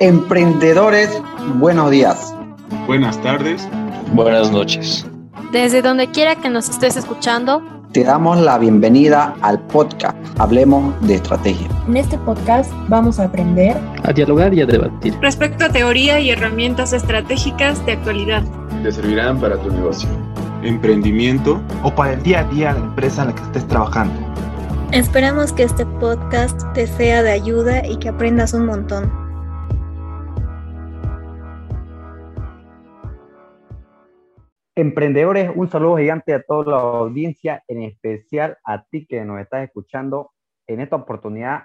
Emprendedores, buenos días. Buenas tardes. Buenas noches. Desde donde quiera que nos estés escuchando, te damos la bienvenida al podcast Hablemos de Estrategia. En este podcast vamos a aprender, a dialogar y a debatir respecto a teoría y herramientas estratégicas de actualidad. Te servirán para tu negocio, emprendimiento o para el día a día de la empresa en la que estés trabajando. Esperamos que este podcast te sea de ayuda y que aprendas un montón. Emprendedores, un saludo gigante a toda la audiencia, en especial a ti que nos estás escuchando. En esta oportunidad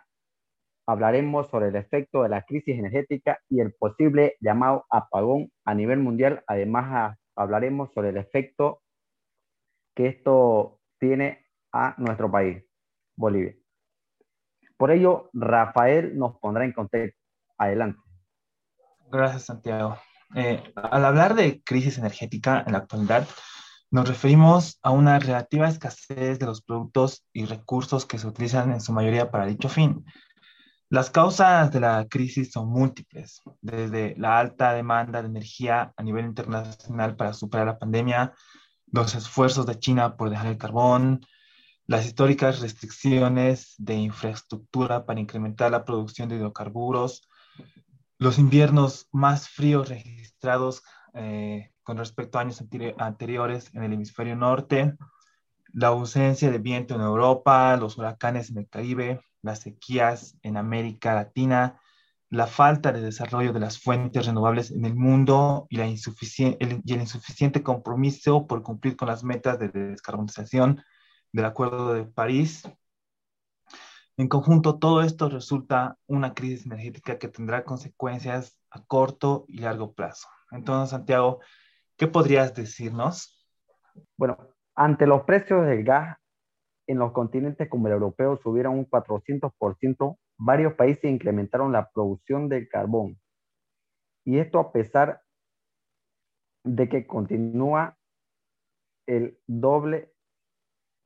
hablaremos sobre el efecto de la crisis energética y el posible llamado apagón a nivel mundial. Además, hablaremos sobre el efecto que esto tiene a nuestro país. Bolivia. Por ello, Rafael nos pondrá en contexto. Adelante. Gracias, Santiago. Eh, al hablar de crisis energética en la actualidad, nos referimos a una relativa escasez de los productos y recursos que se utilizan en su mayoría para dicho fin. Las causas de la crisis son múltiples, desde la alta demanda de energía a nivel internacional para superar la pandemia, los esfuerzos de China por dejar el carbón, las históricas restricciones de infraestructura para incrementar la producción de hidrocarburos, los inviernos más fríos registrados eh, con respecto a años anteriores en el hemisferio norte, la ausencia de viento en Europa, los huracanes en el Caribe, las sequías en América Latina, la falta de desarrollo de las fuentes renovables en el mundo y, el insuficiente compromiso por cumplir con las metas de descarbonización del Acuerdo de París. En conjunto, todo esto resulta una crisis energética que tendrá consecuencias a corto y largo plazo. Entonces, Santiago, ¿qué podrías decirnos? Bueno, ante los precios del gas en los continentes como el europeo subieron un 400%, varios países incrementaron la producción de carbón. Y esto a pesar de que continúa el doble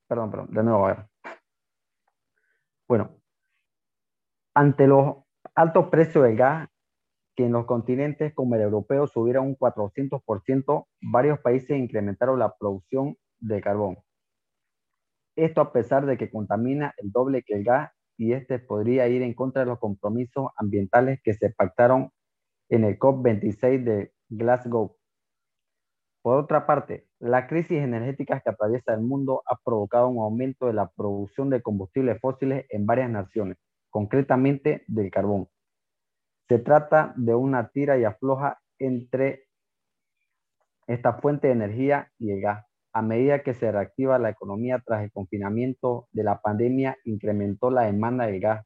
Perdón, perdón, de nuevo, a ver. Bueno, ante los altos precios del gas, que en los continentes como el europeo subieron un 400%, varios países incrementaron la producción de carbón. Esto a pesar de que contamina el doble que el gas y este podría ir en contra de los compromisos ambientales que se pactaron en el COP26 de Glasgow. Por otra parte, la crisis energética que atraviesa el mundo ha provocado un aumento de la producción de combustibles fósiles en varias naciones, concretamente del carbón. Se trata de una tira y afloja entre esta fuente de energía y el gas. A medida que se reactiva la economía tras el confinamiento de la pandemia, incrementó la demanda del gas.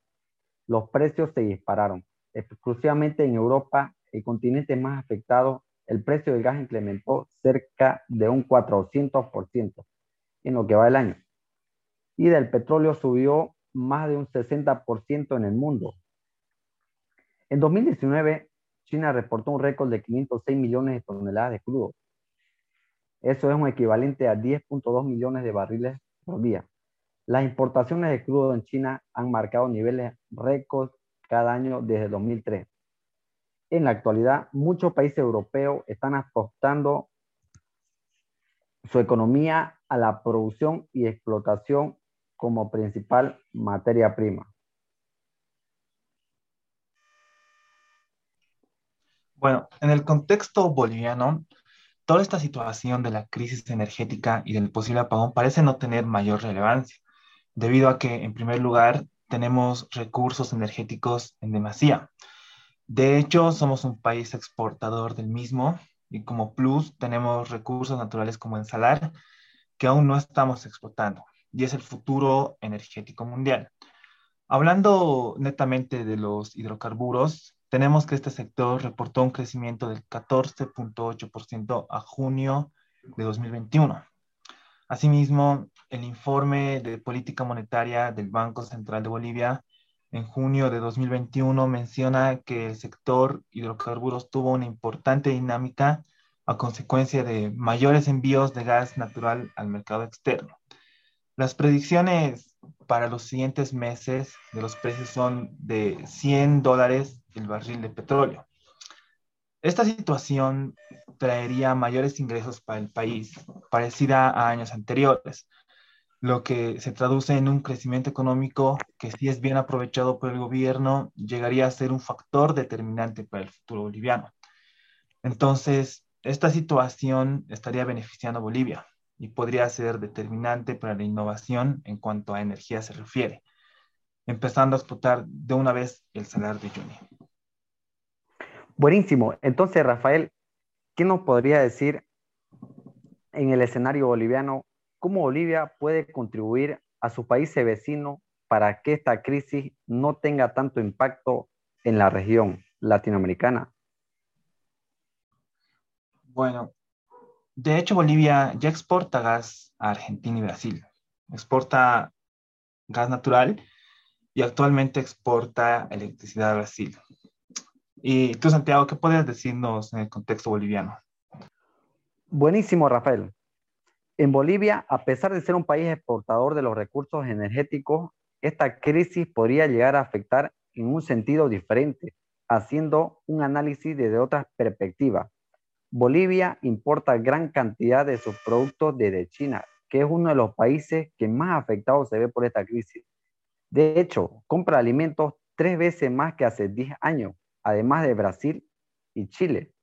Los precios se dispararon. Exclusivamente en Europa, el continente más afectado el precio del gas incrementó cerca de un 400% en lo que va el año. Y del petróleo subió más de un 60% en el mundo. En 2019, China reportó un récord de 506 millones de toneladas de crudo. Eso es un equivalente a 10.2 millones de barriles por día. Las importaciones de crudo en China han marcado niveles récords cada año desde 2003 en la actualidad muchos países europeos están apostando su economía a la producción y explotación como principal materia prima. Bueno, en el contexto boliviano, toda esta situación de la crisis energética y del posible apagón parece no tener mayor relevancia, debido a que, en primer lugar, tenemos recursos energéticos en demasía. De hecho, somos un país exportador del mismo y como plus tenemos recursos naturales como el salar que aún no estamos explotando y es el futuro energético mundial. Hablando netamente de los hidrocarburos, tenemos que este sector reportó un crecimiento del 14.8% a junio de 2021. Asimismo, el informe de política monetaria del Banco Central de Bolivia en junio de 2021 menciona que el sector hidrocarburos tuvo una importante dinámica a consecuencia de mayores envíos de gas natural al mercado externo. Las predicciones para los siguientes meses de los precios son de 100 dólares el barril de petróleo. Esta situación traería mayores ingresos para el país, parecida a años anteriores, lo que se traduce en un crecimiento económico que si es bien aprovechado por el gobierno, llegaría a ser un factor determinante para el futuro boliviano. Entonces, esta situación estaría beneficiando a Bolivia y podría ser determinante para la innovación en cuanto a energía se refiere, empezando a explotar de una vez el salar de Uyuni. Buenísimo. Entonces, Rafael, ¿qué nos podría decir en el escenario boliviano cómo Bolivia puede contribuir a su país vecino para que esta crisis no tenga tanto impacto en la región latinoamericana? Bueno, de hecho Bolivia ya exporta gas a Argentina y Brasil. Exporta gas natural y actualmente exporta electricidad a Brasil. Y tú, Santiago, ¿qué puedes decirnos en el contexto boliviano? Buenísimo, Rafael. En Bolivia, a pesar de ser un país exportador de los recursos energéticos, esta crisis podría llegar a afectar en un sentido diferente, haciendo un análisis desde otra perspectiva. Bolivia importa gran cantidad de sus productos desde China, que es uno de los países que más afectados se ve por esta crisis. De hecho, compra alimentos tres veces más que hace 10 años, además de Brasil y Chile,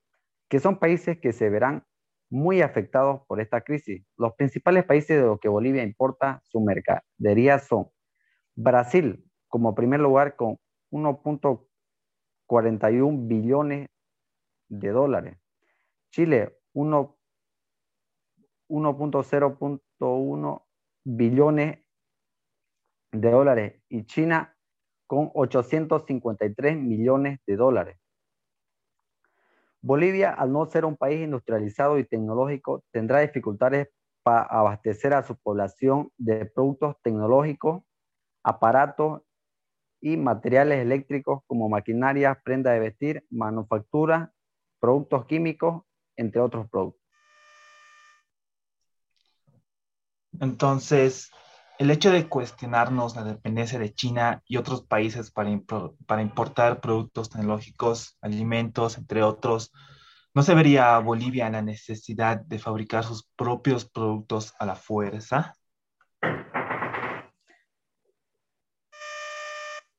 que son países que se verán muy afectados por esta crisis. Los principales países de los que Bolivia importa su mercadería son Brasil, como primer lugar, con 1.41 billones de dólares. Chile, 1.0.1 billones de dólares. Y China, con 853 millones de dólares. Bolivia, al no ser un país industrializado y tecnológico, tendrá dificultades para abastecer a su población de productos tecnológicos, aparatos y materiales eléctricos como maquinaria, prenda de vestir, manufactura, productos químicos, entre otros productos. Entonces, el hecho de cuestionarnos la dependencia de China y otros países para, para importar productos tecnológicos, alimentos, entre otros, ¿no se vería a Bolivia en la necesidad de fabricar sus propios productos a la fuerza?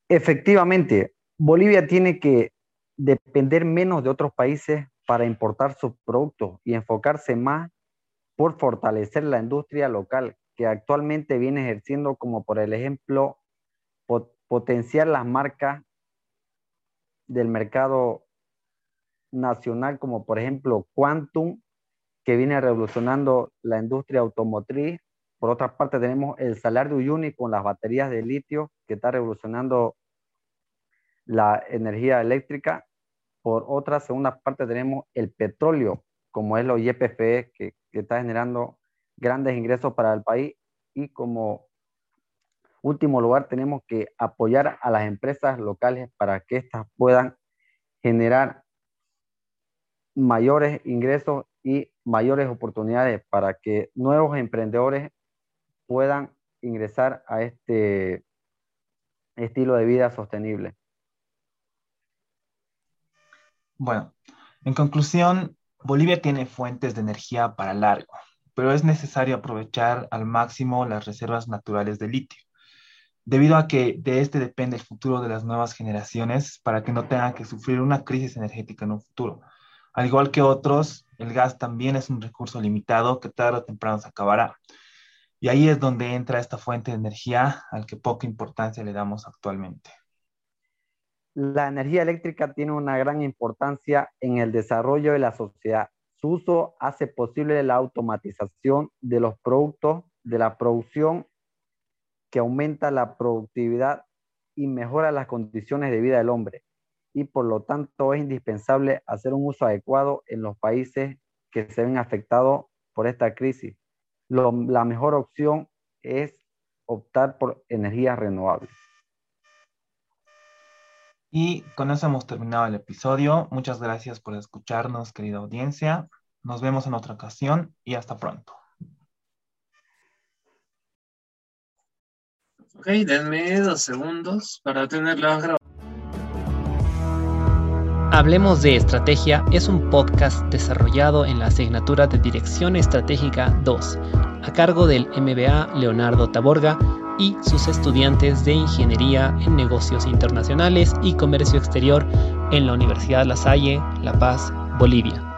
Efectivamente, Bolivia tiene que depender menos de otros países para importar sus productos y enfocarse más por fortalecer la industria local que actualmente viene ejerciendo como por el ejemplo potenciar las marcas del mercado nacional como por ejemplo Quantum que viene revolucionando la industria automotriz. Por otra parte tenemos el Salar de Uyuni con las baterías de litio que está revolucionando la energía eléctrica. Por otra segunda parte tenemos el petróleo como es lo YPFE que está generando grandes ingresos para el país y como último lugar tenemos que apoyar a las empresas locales para que éstas puedan generar mayores ingresos y mayores oportunidades para que nuevos emprendedores puedan ingresar a este estilo de vida sostenible. Bueno, en conclusión, Bolivia tiene fuentes de energía para largo pero es necesario aprovechar al máximo las reservas naturales de litio, debido a que de este depende el futuro de las nuevas generaciones para que no tengan que sufrir una crisis energética en un futuro. Al igual que otros, el gas también es un recurso limitado que tarde o temprano se acabará. Y ahí es donde entra esta fuente de energía al que poca importancia le damos actualmente. La energía eléctrica tiene una gran importancia en el desarrollo de la sociedad su uso hace posible la automatización de los productos, de la producción, que aumenta la productividad y mejora las condiciones de vida del hombre. Y por lo tanto es indispensable hacer un uso adecuado en los países que se ven afectados por esta crisis. la mejor opción es optar por energías renovables. Y con eso hemos terminado el episodio. Muchas gracias por escucharnos, querida audiencia. Nos vemos en otra ocasión y hasta pronto. Ok, denme dos segundos para tenerlas grabadas. Hablemos de Estrategia es un podcast desarrollado en la asignatura de Dirección Estratégica 2, a cargo del MBA Leonardo Taborga y sus estudiantes de Ingeniería en Negocios Internacionales y Comercio Exterior en la Universidad La Salle, La Paz, Bolivia.